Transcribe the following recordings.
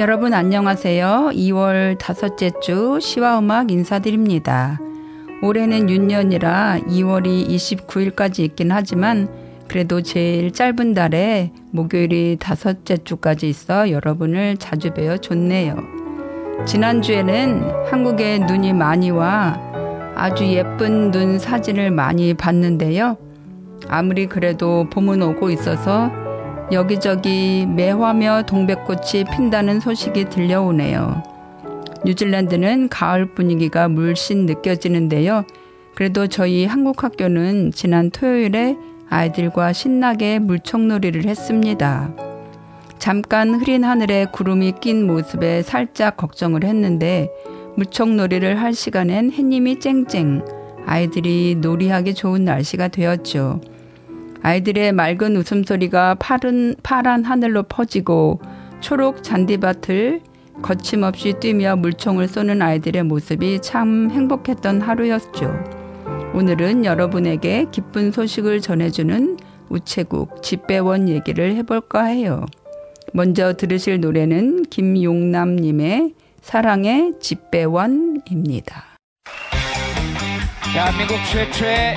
여러분 안녕하세요. 2월 다섯째 주 시와 음악 인사드립니다. 올해는 윤년이라 2월이 29일까지 있긴 하지만 그래도 제일 짧은 달에 목요일이 다섯째 주까지 있어 여러분을 자주 뵈어 좋네요. 지난주에는 한국에 눈이 많이 와 아주 예쁜 눈 사진을 많이 봤는데요. 아무리 그래도 봄은 오고 있어서 여기저기 매화며 동백꽃이 핀다는 소식이 들려오네요. 뉴질랜드는 가을 분위기가 물씬 느껴지는데요. 그래도 저희 한국 학교는 지난 토요일에 아이들과 신나게 물총놀이를 했습니다. 잠깐 흐린 하늘에 구름이 낀 모습에 살짝 걱정을 했는데 물총놀이를 할 시간엔 햇님이 쨍쨍 아이들이 놀이하기 좋은 날씨가 되었죠. 아이들의 맑은 웃음소리가 파른, 파란 하늘로 퍼지고 초록 잔디밭을 거침없이 뛰며 물총을 쏘는 아이들의 모습이 참 행복했던 하루였죠. 오늘은 여러분에게 기쁜 소식을 전해주는 우체국 집배원 얘기를 해볼까 해요. 먼저 들으실 노래는 김용남님의 사랑의 집배원입니다. 대한민국 최초의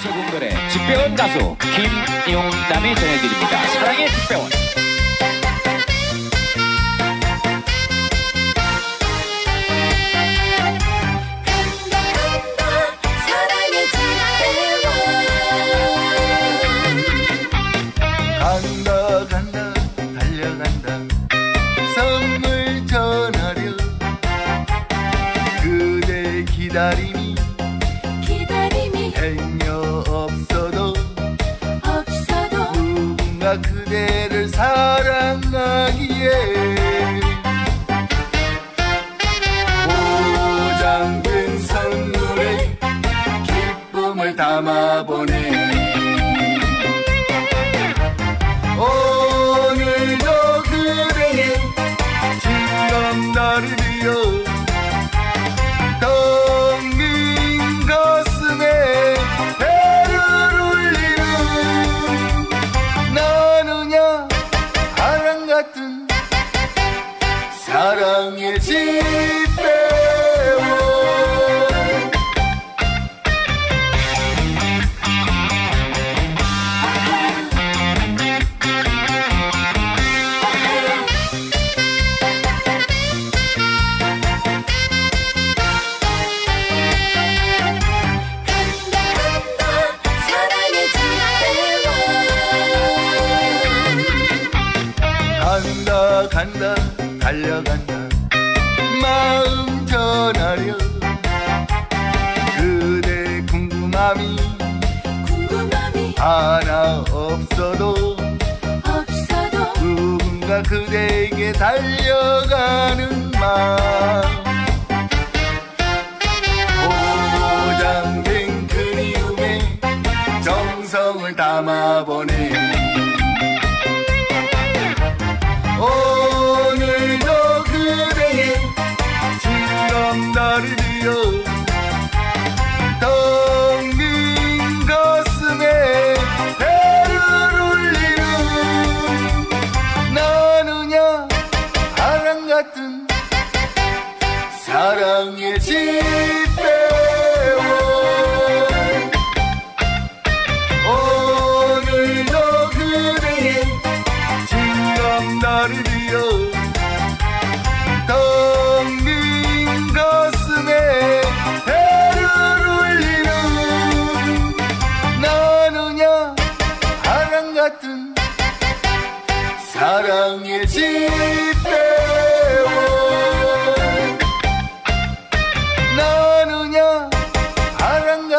우체국 노래 집배원 가수 김용남이 전해드립니다. 사랑의 집배원. 사랑하기에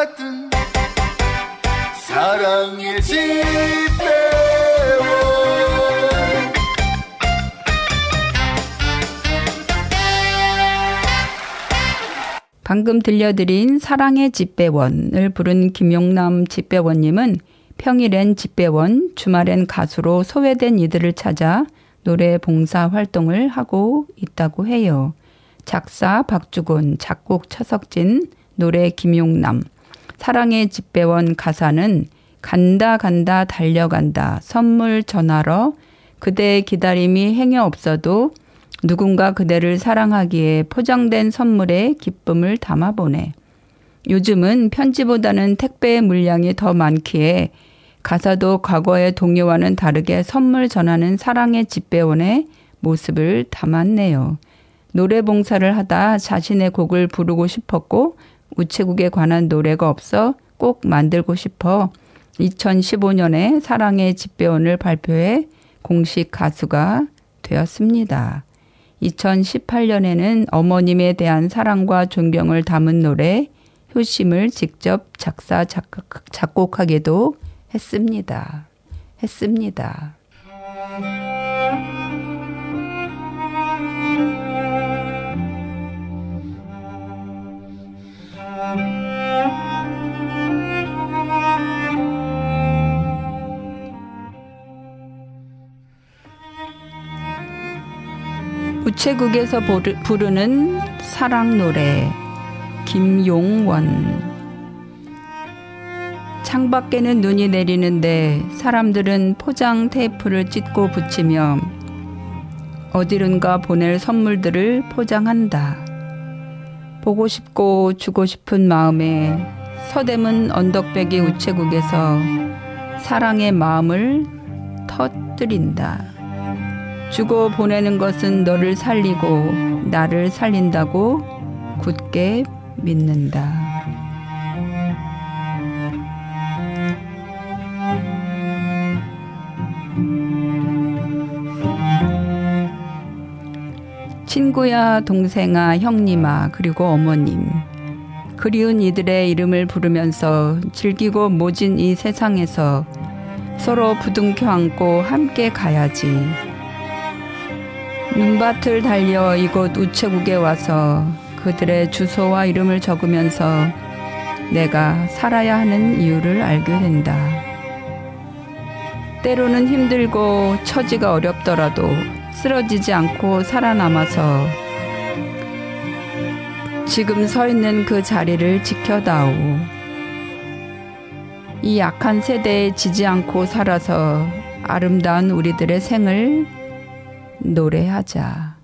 같은 사랑의 집배원 방금 들려드린 사랑의 집배원을 부른 김용남 집배원님은 평일엔 집배원, 주말엔 가수로 소외된 이들을 찾아 노래 봉사 활동을 하고 있다고 해요. 작사 박주곤, 작곡 차석진, 노래 김용남, 사랑의 집배원 가사는 간다 간다 달려간다 선물 전하러 그대의 기다림이 행여 없어도 누군가 그대를 사랑하기에 포장된 선물에 기쁨을 담아보내. 요즘은 편지보다는 택배의 물량이 더 많기에 가사도 과거의 동요와는 다르게 선물 전하는 사랑의 집배원의 모습을 담았네요. 노래 봉사를 하다 자신의 곡을 부르고 싶었고 우체국에 관한 노래가 없어 꼭 만들고 싶어 2015년에 사랑의 집배원을 발표해 공식 가수가 되었습니다. 2018년에는 어머님에 대한 사랑과 존경을 담은 노래 효심을 직접 작사 작곡, 작곡하기도 했습니다. 했습니다. 우체국에서 부르는 사랑 노래 김용원 창밖에는 눈이 내리는데 사람들은 포장 테이프를 찢고 붙이며 어디론가 보낼 선물들을 포장한다. 보고 싶고 주고 싶은 마음에 서대문 언덕배기 우체국에서 사랑의 마음을 터뜨린다. 주고 보내는 것은 너를 살리고 나를 살린다고 굳게 믿는다. 친구야, 동생아, 형님아, 그리고 어머님. 그리운 이들의 이름을 부르면서 즐기고 모진 이 세상에서 서로 부둥켜 안고 함께 가야지. 눈밭을 달려 이곳 우체국에 와서 그들의 주소와 이름을 적으면서 내가 살아야 하는 이유를 알게 된다. 때로는 힘들고 처지가 어렵더라도 쓰러지지 않고 살아남아서 지금 서 있는 그 자리를 지켜다오. 이 약한 세대에 지지 않고 살아서 아름다운 우리들의 생을 노래하자.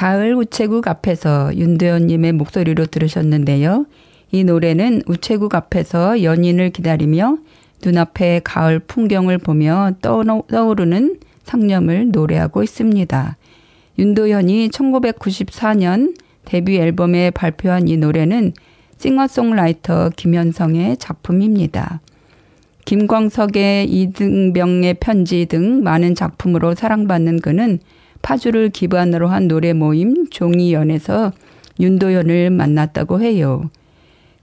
가을 우체국 앞에서 윤도현님의 목소리로 들으셨는데요. 이 노래는 우체국 앞에서 연인을 기다리며 눈앞에 가을 풍경을 보며 떠오- 떠오르는 상념을 노래하고 있습니다. 윤도현이 1994년 데뷔 앨범에 발표한 이 노래는 싱어송라이터 김현성의 작품입니다. 김광석의 이등병의 편지 등 많은 작품으로 사랑받는 그는 파주를 기반으로 한 노래 모임 종이연에서 윤도현을 만났다고 해요.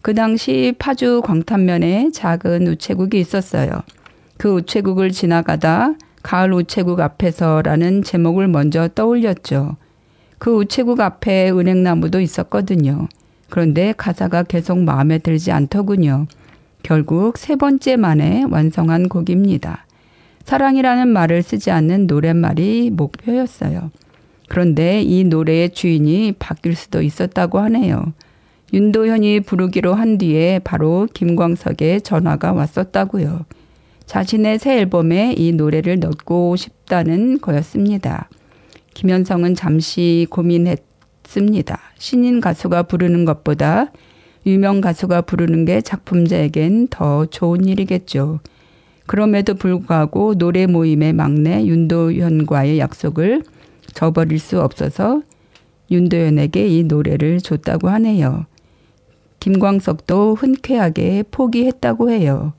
그 당시 파주 광탄면에 작은 우체국이 있었어요. 그 우체국을 지나가다 가을 우체국 앞에서라는 제목을 먼저 떠올렸죠. 그 우체국 앞에 은행나무도 있었거든요. 그런데 가사가 계속 마음에 들지 않더군요. 결국 세 번째 만에 완성한 곡입니다. 사랑이라는 말을 쓰지 않는 노랫말이 목표였어요. 그런데 이 노래의 주인이 바뀔 수도 있었다고 하네요. 윤도현이 부르기로 한 뒤에 바로 김광석의 전화가 왔었다고요. 자신의 새 앨범에 이 노래를 넣고 싶다는 거였습니다. 김현성은 잠시 고민했습니다. 신인 가수가 부르는 것보다 유명 가수가 부르는 게 작품자에겐 더 좋은 일이겠죠. 그럼에도 불구하고 노래 모임의 막내 윤도현과의 약속을 저버릴 수 없어서 윤도현에게 이 노래를 줬다고 하네요. 김광석도 흔쾌하게 포기했다고 해요.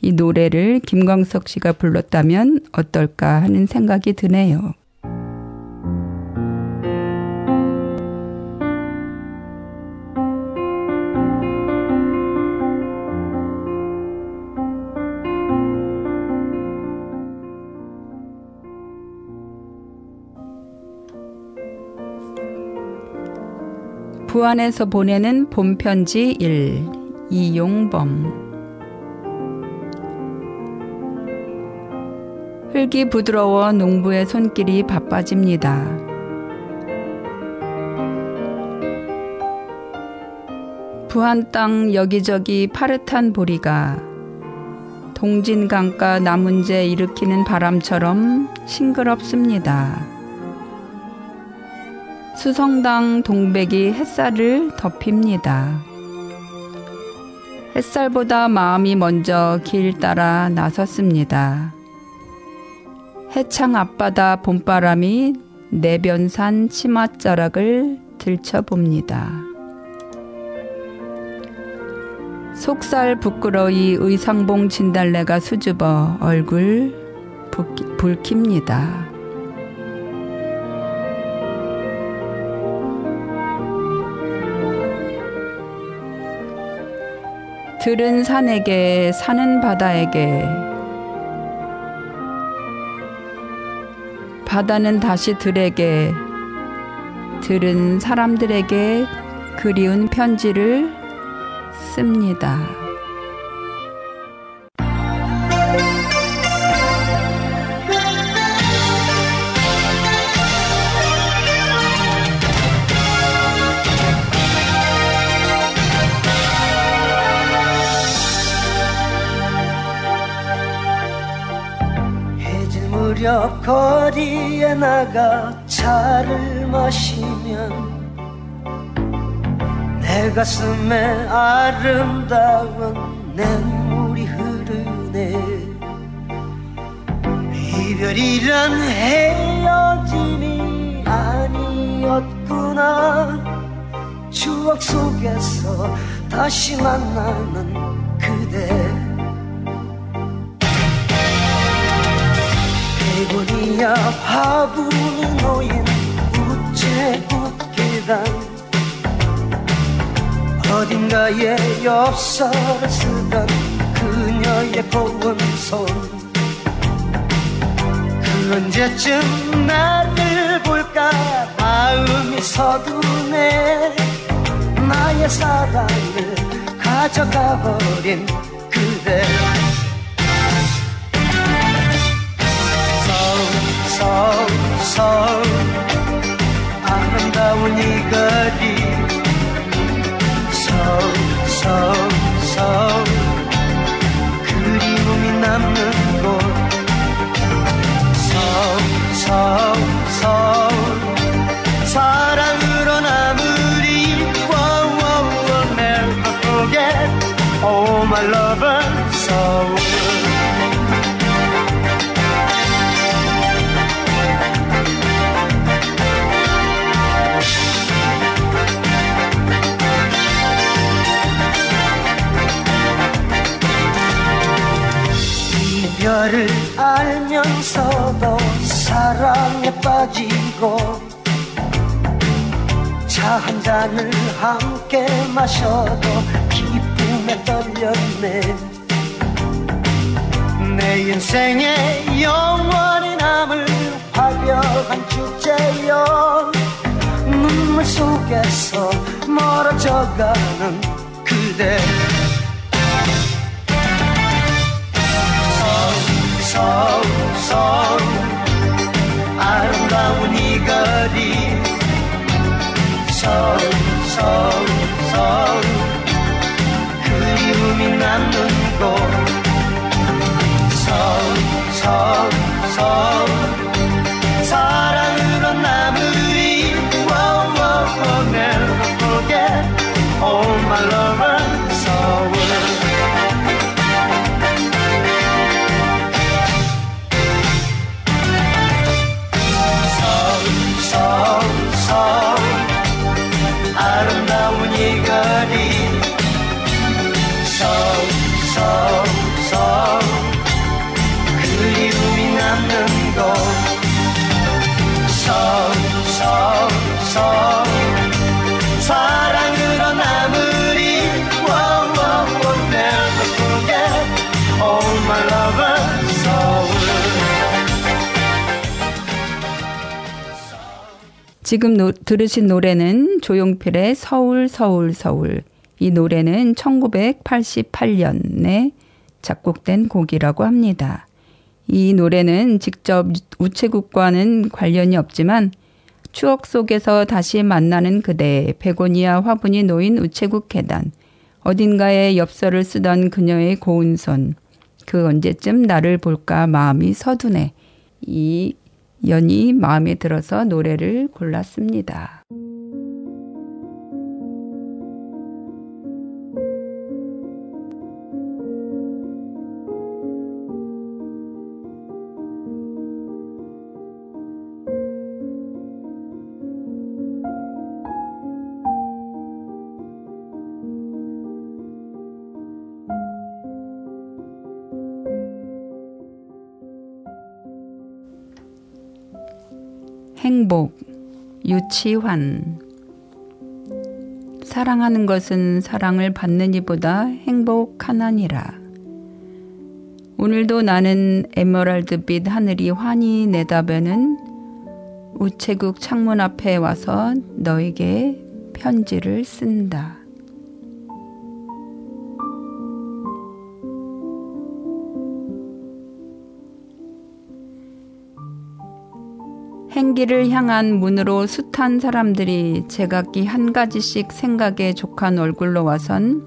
이 노래를 김광석 씨가 불렀다면 어떨까 하는 생각이 드네요. 부안에서 보내는 봄편지 1 이용범 흙이 부드러워 농부의 손길이 바빠집니다. 부안 땅 여기저기 파릇한 보리가 동진강가 나문제 일으키는 바람처럼 싱그럽습니다. 수성당 동백이 햇살을 덮입니다. 햇살보다 마음이 먼저 길 따라 나섰습니다. 해창 앞바다 봄바람이 내변산 치맛자락을 들춰봅니다. 속살 부끄러이 의상봉 진달래가 수줍어 얼굴 붉힙니다. 들은 산에게 사는 바다에게 바다는 다시 들에게 들은 사람들에게 그리운 편지를 씁니다. 무렵 거리에 나가 차를 마시면 내 가슴에 아름다운 내 눈물이 흐르네. 이별이란 헤어짐이 아니었구나. 추억 속에서 다시 만나는 그대 대본이야 화분이 놓인 우체국계단. 어딘가에 엽서를 쓰던 그녀의 고운 손. 그 언제쯤 나를 볼까? 마음이 서두네. 나의 사랑을 가져가 버린 그대 서울 서울 아름다운 이 거리 서울 서울 서울 그리움이 남는 곳. 서울 서울 서울 사랑으로 남으리 wow, wow, wow, never oh lover 서울 한 잔을 함께 마셔도 기쁨에 떨렸네. 내 인생에 영원히 남을 화려한 축제여 눈물 속에서 멀어져가는 그대. 서울 서울. 아름다운 이 거리 서울 지금 노, 들으신 노래는 조용필의 서울 서울 서울 이 노래는 1988년에 작곡된 곡이라고 합니다. 이 노래는 직접 우체국과는 관련이 없지만 추억 속에서 다시 만나는 그대, 베고니아 화분이 놓인 우체국 계단, 어딘가에 엽서를 쓰던 그녀의 고운 손, 그 언제쯤 나를 볼까 마음이 서두네. 이 연이 마음에 들어서 노래를 골랐습니다. 행복, 유치환. 사랑하는 것은 사랑을 받는 이보다 행복하나니라. 오늘도 나는 에메랄드빛 하늘이 환히 내다보는 우체국 창문 앞에 와서 너에게 편지를 쓴다. 행기를 향한 문으로 숱한 사람들이 제각기 한 가지씩 생각에 족한 얼굴로 와선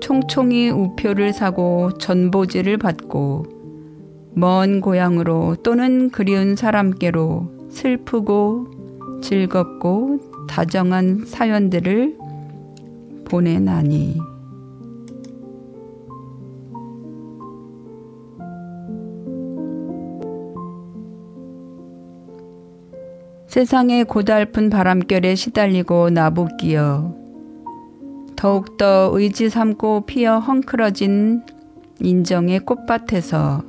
총총히 우표를 사고 전보지를 받고 먼 고향으로 또는 그리운 사람께로 슬프고 즐겁고 다정한 사연들을 보내나니. 세상의 고달픈 바람결에 시달리고 나부끼어 더욱더 의지 삼고 피어 헝클어진 인정의 꽃밭에서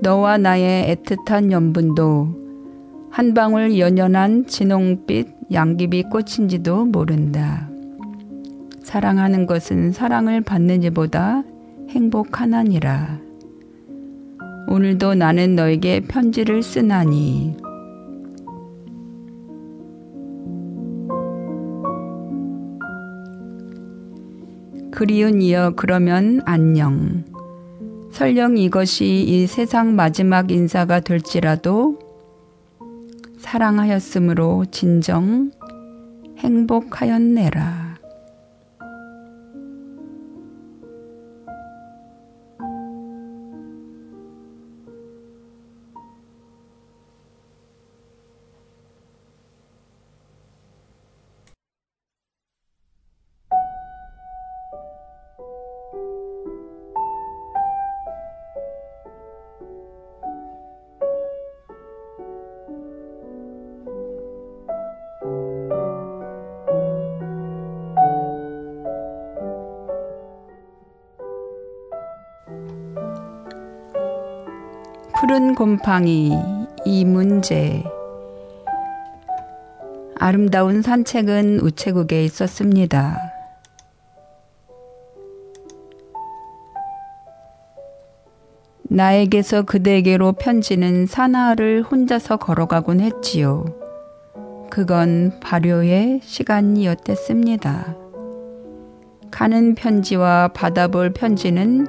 너와 나의 애틋한 연분도 한 방울 연연한 진홍빛 양귀비 꽃인지도 모른다. 사랑하는 것은 사랑을 받는 이보다 행복하나니라. 오늘도 나는 너에게 편지를 쓰나니 그리운 이여 그러면 안녕. 설령 이것이 이 세상 마지막 인사가 될지라도 사랑하였으므로 진정 행복하였네라. 곰팡이 이 문제 아름다운 산책은 우체국에 있었습니다. 나에게서 그대에게로 편지는 사나를 혼자서 걸어가곤 했지요. 그건 발효의 시간이었댔습니다. 가는 편지와 받아볼 편지는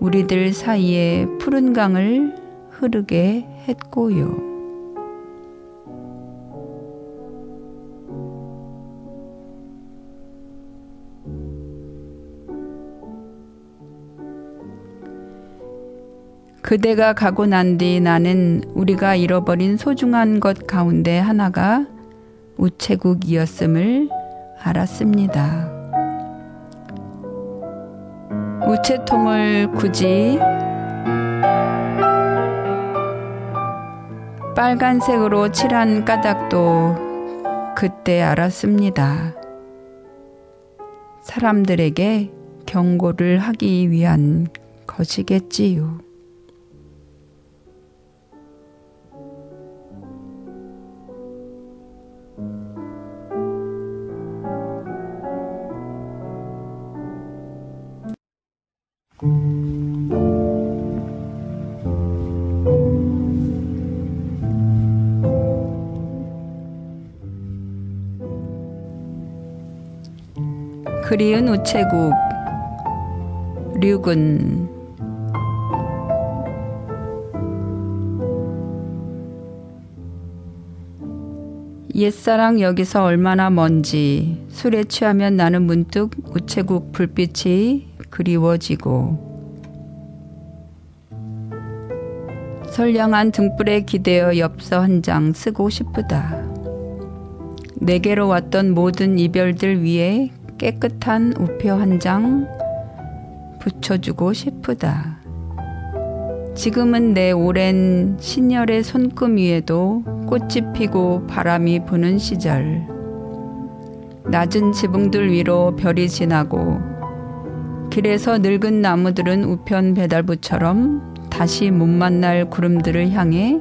우리들 사이에 푸른 강을 흐르게 했고요. 그대가 가고 난 뒤 나는 우리가 잃어버린 소중한 것 가운데 하나가 우체국이었음을 알았습니다. 우체통을 굳이 빨간색으로 칠한 까닭도 그때 알았습니다. 사람들에게 경고를 하기 위한 것이겠지요. 음. 그리운 우체국 류군 옛사랑 여기서 얼마나 먼지 술에 취하면 나는 문득 우체국 불빛이 그리워지고 선량한 등불에 기대어 엽서 한 장 쓰고 싶으다. 내게로 왔던 모든 이별들 위에 깨끗한 우표 한 장 붙여주고 싶으다. 지금은 내 오랜 신열의 손금 위에도 꽃이 피고 바람이 부는 시절. 낮은 지붕들 위로 별이 지나고 길에서 늙은 나무들은 우편 배달부처럼 다시 못 만날 구름들을 향해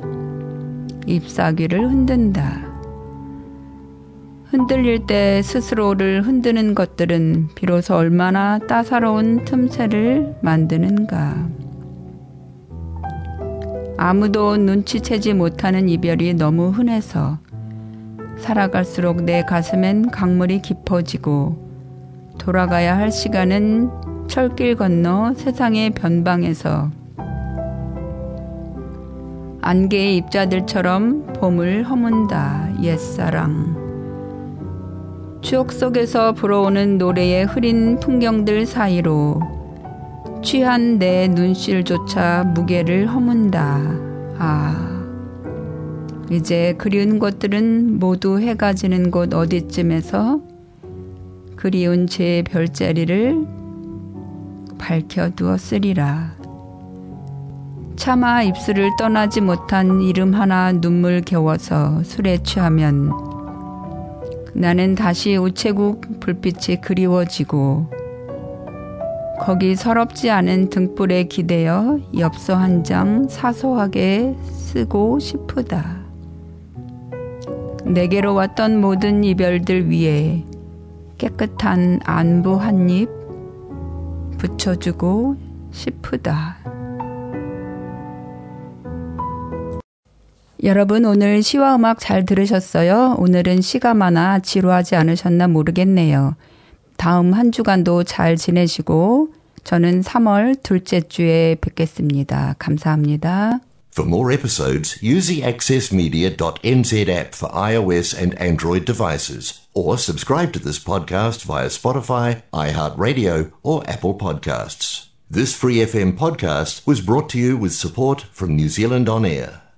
잎사귀를 흔든다. 흔들릴 때 스스로를 흔드는 것들은 비로소 얼마나 따사로운 틈새를 만드는가. 아무도 눈치채지 못하는 이별이 너무 흔해서 살아갈수록 내 가슴엔 강물이 깊어지고 돌아가야 할 시간은 철길 건너 세상의 변방에서 안개의 입자들처럼 봄을 허문다 옛사랑 추억 속에서 불어오는 노래의 흐린 풍경들 사이로 취한 내 눈실조차 무게를 허문다. 아, 이제 그리운 것들은 모두 해가 지는 곳 어디쯤에서 그리운 제 별자리를 밝혀 두었으리라. 차마 입술을 떠나지 못한 이름 하나 눈물 겨워서 술에 취하면 나는 다시 우체국 불빛이 그리워지고 거기 서럽지 않은 등불에 기대어 엽서 한 장 사소하게 쓰고 싶으다. 내게로 왔던 모든 이별들 위에 깨끗한 안부 한 입 붙여주고 싶으다. 여러분 오늘 시와 음악 잘 들으셨어요? 오늘은 시가 많아 지루하지 않으셨나 모르겠네요. 다음 한 주간도 잘 지내시고 저는 3월 둘째 주에 뵙겠습니다. 감사합니다. For more episodes, use the accessmedia.nz app for iOS and Android devices, or subscribe to this podcast via Spotify, iHeartRadio, or Apple Podcasts. This free FM podcast was brought to you with support from New Zealand On Air.